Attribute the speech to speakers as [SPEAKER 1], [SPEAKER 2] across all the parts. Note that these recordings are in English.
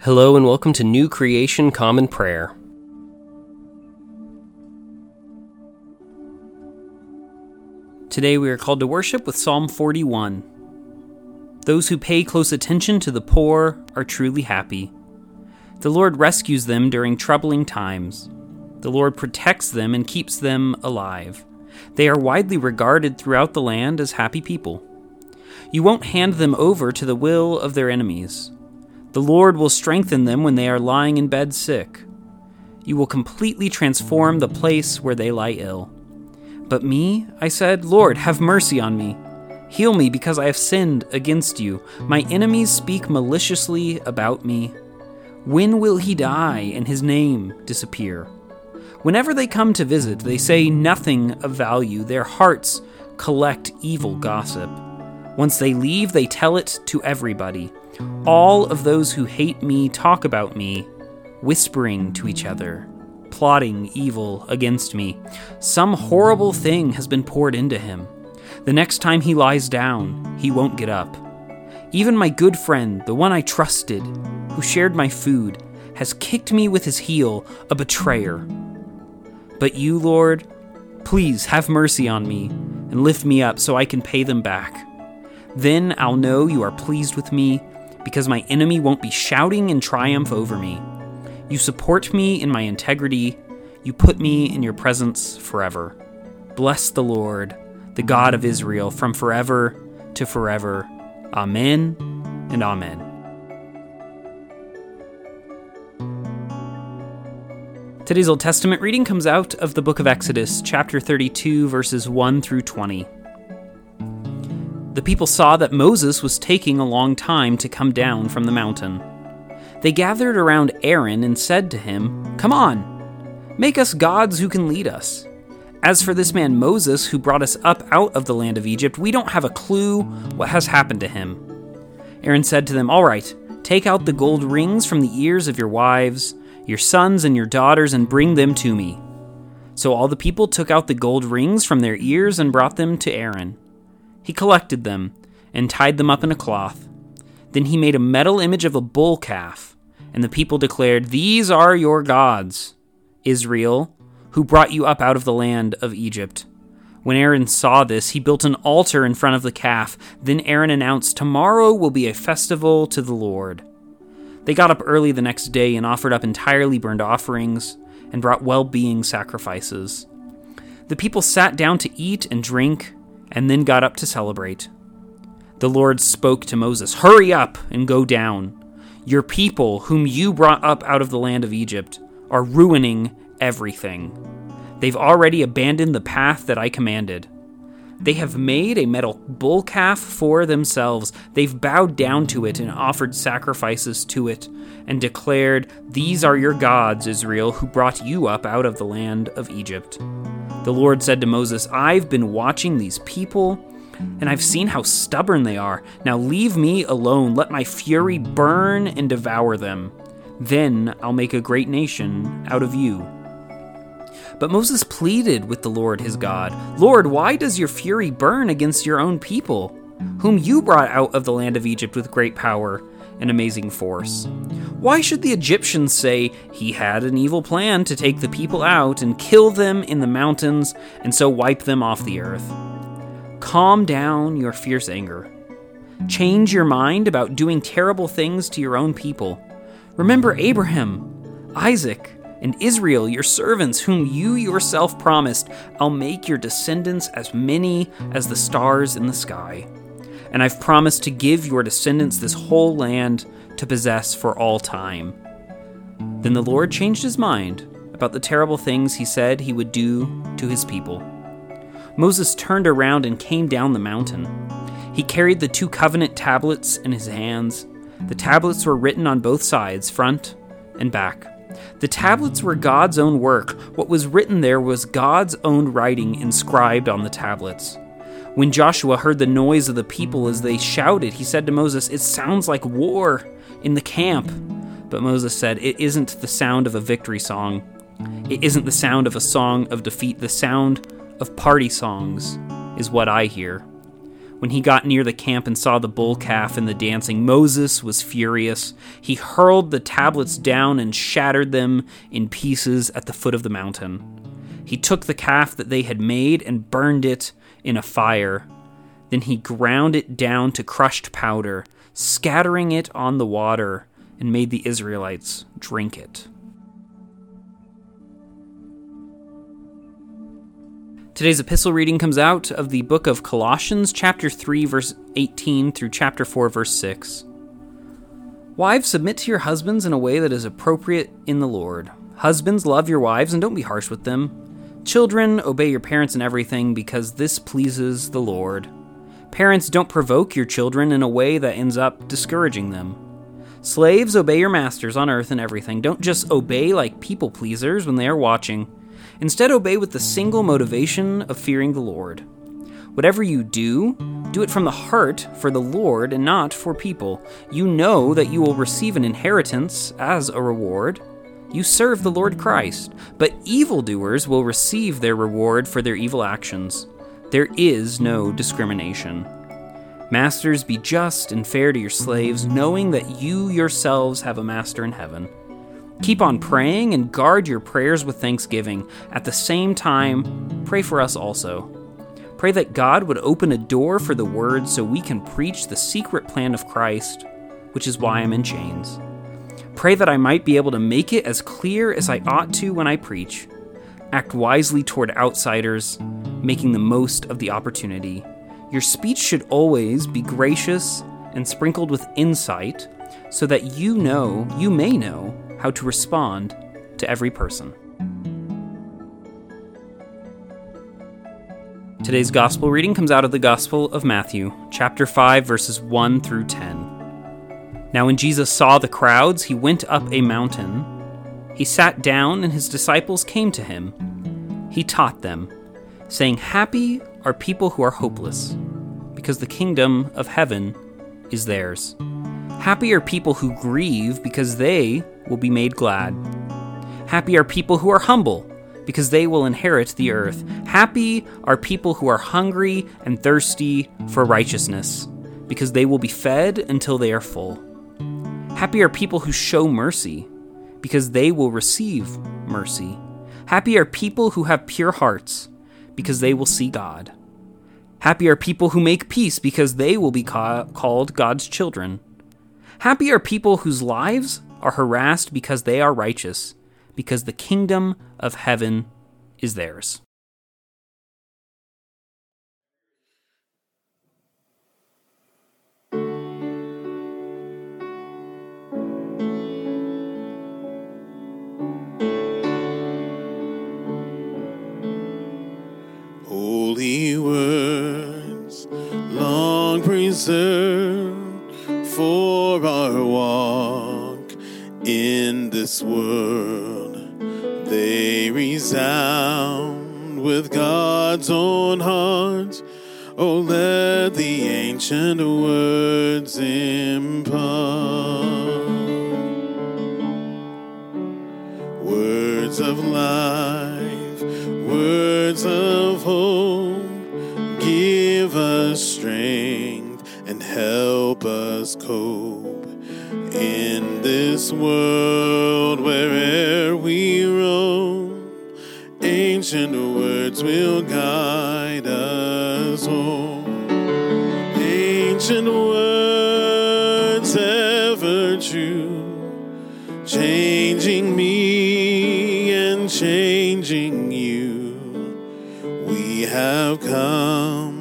[SPEAKER 1] Hello and welcome to New Creation Common Prayer. Today we are called to worship with Psalm 41. Those who pay close attention to the poor are truly happy. The Lord rescues them during troubling times. The Lord protects them and keeps them alive. They are widely regarded throughout the land as happy people. You won't hand them over to the will of their enemies. The Lord will strengthen them when they are lying in bed sick. You will completely transform the place where they lie ill. But me, I said, Lord, have mercy on me. Heal me because I have sinned against you. My enemies speak maliciously about me. When will he die and his name disappear? Whenever they come to visit, they say nothing of value. Their hearts collect evil gossip. Once they leave, they tell it to everybody. All of those who hate me talk about me, whispering to each other, plotting evil against me. Some horrible thing has been poured into him. The next time he lies down, he won't get up. Even my good friend, the one I trusted, who shared my food, has kicked me with his heel, a betrayer. But you, Lord, please have mercy on me and lift me up so I can pay them back. Then I'll know you are pleased with me, because my enemy won't be shouting in triumph over me. You support me in my integrity, you put me in your presence forever. Bless the Lord, the God of Israel, from forever to forever. Amen and Amen. Today's Old Testament reading comes out of the book of Exodus, chapter 32, verses 1 through 20. The people saw that Moses was taking a long time to come down from the mountain. They gathered around Aaron and said to him, Come on, make us gods who can lead us. As for this man Moses, who brought us up out of the land of Egypt, we don't have a clue what has happened to him. Aaron said to them, All right, take out the gold rings from the ears of your wives, your sons, and your daughters, and bring them to me. So all the people took out the gold rings from their ears and brought them to Aaron. He collected them and tied them up in a cloth. Then he made a metal image of a bull calf, and the people declared, These are your gods, Israel, who brought you up out of the land of Egypt. When Aaron saw this, he built an altar in front of the calf. Then Aaron announced, Tomorrow will be a festival to the Lord. They got up early the next day and offered up entirely burned offerings and brought well being sacrifices. The people sat down to eat and drink and then got up to celebrate. The Lord spoke to Moses Hurry up and go down. Your people, whom you brought up out of the land of Egypt, are ruining everything. They've already abandoned the path that I commanded. They have made a metal bull calf for themselves. They've bowed down to it and offered sacrifices to it, and declared, These are your gods, Israel, who brought you up out of the land of Egypt. The Lord said to Moses, I've been watching these people, and I've seen how stubborn they are. Now leave me alone. Let my fury burn and devour them. Then I'll make a great nation out of you. But Moses pleaded with the Lord his God Lord, why does your fury burn against your own people, whom you brought out of the land of Egypt with great power and amazing force? Why should the Egyptians say he had an evil plan to take the people out and kill them in the mountains and so wipe them off the earth? Calm down your fierce anger. Change your mind about doing terrible things to your own people. Remember Abraham, Isaac, and Israel, your servants, whom you yourself promised, I'll make your descendants as many as the stars in the sky. And I've promised to give your descendants this whole land to possess for all time. Then the Lord changed his mind about the terrible things he said he would do to his people. Moses turned around and came down the mountain. He carried the two covenant tablets in his hands. The tablets were written on both sides, front and back. The tablets were God's own work. What was written there was God's own writing inscribed on the tablets. When Joshua heard the noise of the people as they shouted, he said to Moses, It sounds like war in the camp. But Moses said, It isn't the sound of a victory song. It isn't the sound of a song of defeat. The sound of party songs is what I hear. When he got near the camp and saw the bull calf and the dancing, Moses was furious. He hurled the tablets down and shattered them in pieces at the foot of the mountain. He took the calf that they had made and burned it in a fire. Then he ground it down to crushed powder, scattering it on the water, and made the Israelites drink it. Today's epistle reading comes out of the book of Colossians, chapter 3, verse 18 through chapter 4, verse 6. Wives, submit to your husbands in a way that is appropriate in the Lord. Husbands, love your wives and don't be harsh with them. Children, obey your parents in everything because this pleases the Lord. Parents, don't provoke your children in a way that ends up discouraging them. Slaves, obey your masters on earth in everything. Don't just obey like people pleasers when they are watching Instead, obey with the single motivation of fearing the Lord. Whatever you do, do it from the heart for the Lord and not for people. You know that you will receive an inheritance as a reward. You serve the Lord Christ, but evildoers will receive their reward for their evil actions. There is no discrimination. Masters, be just and fair to your slaves, knowing that you yourselves have a master in heaven. Keep on praying and guard your prayers with thanksgiving. At the same time, pray for us also. Pray that God would open a door for the word so we can preach the secret plan of Christ, which is why I'm in chains. Pray that I might be able to make it as clear as I ought to when I preach. Act wisely toward outsiders, making the most of the opportunity. Your speech should always be gracious and sprinkled with insight, so that you know, you may know, how to respond to every person. Today's gospel reading comes out of the Gospel of Matthew, chapter 5, verses 1 through 10. Now, when Jesus saw the crowds, he went up a mountain. He sat down, and his disciples came to him. He taught them, saying, Happy are people who are hopeless, because the kingdom of heaven is theirs. Happy are people who grieve, because they will be made glad. Happy are people who are humble, because they will inherit the earth. Happy are people who are hungry and thirsty for righteousness, because they will be fed until they are full. Happy are people who show mercy, because they will receive mercy. Happy are people who have pure hearts, because they will see God. Happy are people who make peace, because they will be ca- called God's children. Happy are people whose lives are harassed because they are righteous, because the kingdom of heaven is theirs.
[SPEAKER 2] Holy words, long preserved for our walk in this world. They resound with God's own heart. Oh, let the ancient words impart. Help us cope in this world where'er we roam. Ancient words will guide us home. Ancient words ever true, changing me and changing you. We have come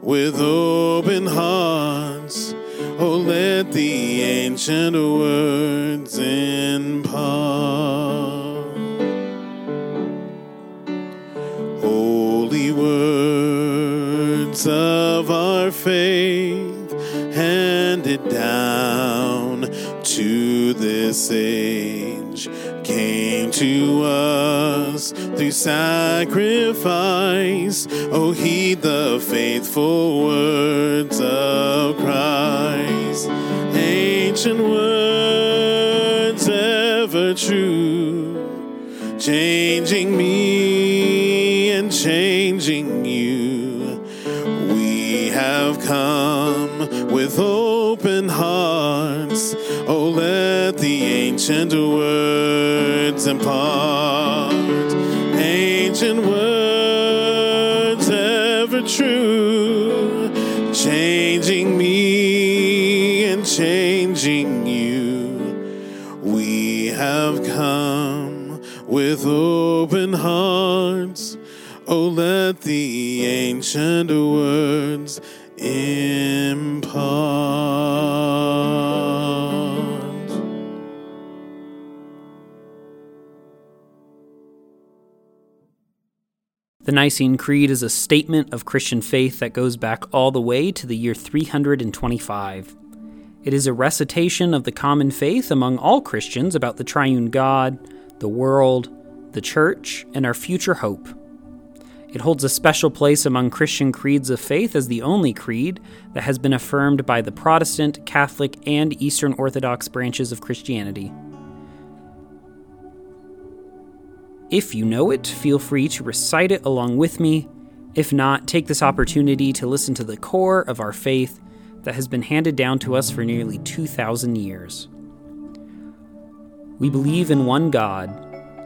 [SPEAKER 2] with open hearts. Oh, words the ancient. Holy words of our faith handed down to this age came to us through sacrifice. Oh, heed the faithful words of Christ. Ancient words ever true, changing me and changing you. We have come with open hearts. Oh, let the ancient words impart. Ancient words ever true, changing with open hearts. Oh, let the ancient words impart.
[SPEAKER 1] The Nicene Creed is a statement of Christian faith that goes back all the way to the year 325. It is a recitation of the common faith among all Christians about the triune God, the world, the church, and our future hope. It holds a special place among Christian creeds of faith as the only creed that has been affirmed by the Protestant, Catholic, and Eastern Orthodox branches of Christianity. If you know it, feel free to recite it along with me. If not, take this opportunity to listen to the core of our faith that has been handed down to us for nearly 2,000 years. We believe in one God,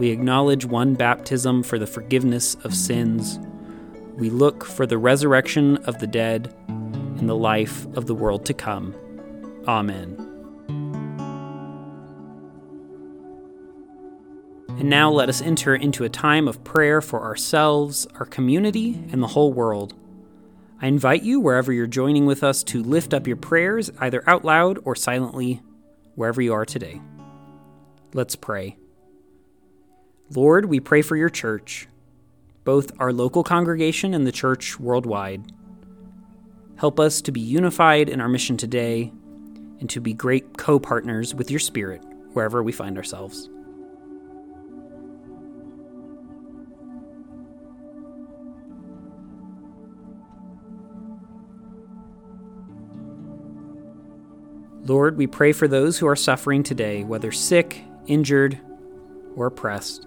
[SPEAKER 1] We acknowledge one baptism for the forgiveness of sins. We look for the resurrection of the dead and the life of the world to come. Amen. And now let us enter into a time of prayer for ourselves, our community, and the whole world. I invite you, wherever you're joining with us, to lift up your prayers, either out loud or silently, wherever you are today. Let's pray. Lord, we pray for your church, both our local congregation and the church worldwide. Help us to be unified in our mission today and to be great co partners with your Spirit wherever we find ourselves. Lord, we pray for those who are suffering today, whether sick, injured, or oppressed.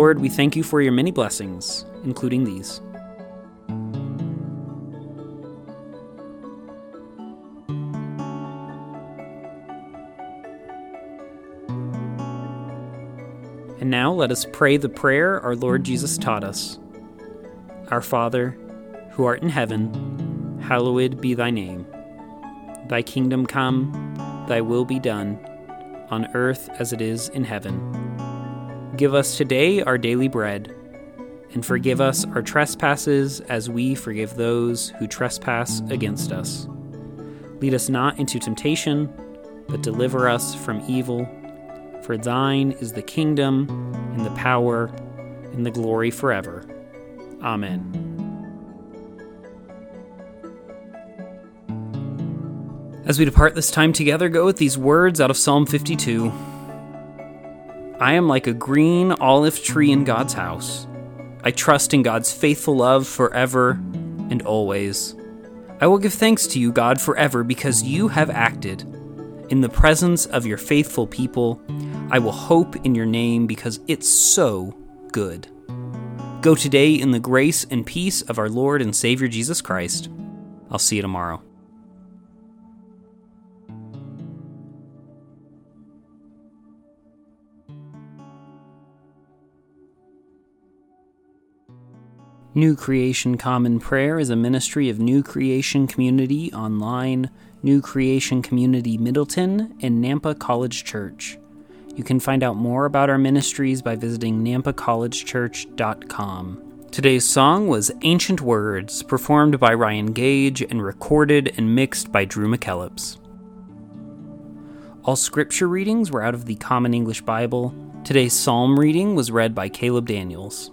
[SPEAKER 1] Lord, we thank you for your many blessings, including these. And now let us pray the prayer our Lord Jesus taught us. Our Father, who art in heaven, hallowed be thy name. Thy kingdom come, thy will be done, on earth as it is in heaven. Give us today our daily bread, and forgive us our trespasses as we forgive those who trespass against us. Lead us not into temptation, but deliver us from evil. For thine is the kingdom, and the power, and the glory forever. Amen. As we depart this time together, go with these words out of Psalm 52. I am like a green olive tree in God's house. I trust in God's faithful love forever and always. I will give thanks to you, God, forever because you have acted. In the presence of your faithful people, I will hope in your name because it's so good. Go today in the grace and peace of our Lord and Savior Jesus Christ. I'll see you tomorrow. New Creation Common Prayer is a ministry of New Creation Community Online, New Creation Community Middleton, and Nampa College Church. You can find out more about our ministries by visiting nampacollegechurch.com. Today's song was Ancient Words, performed by Ryan Gage and recorded and mixed by Drew McKellips. All scripture readings were out of the Common English Bible. Today's psalm reading was read by Caleb Daniels.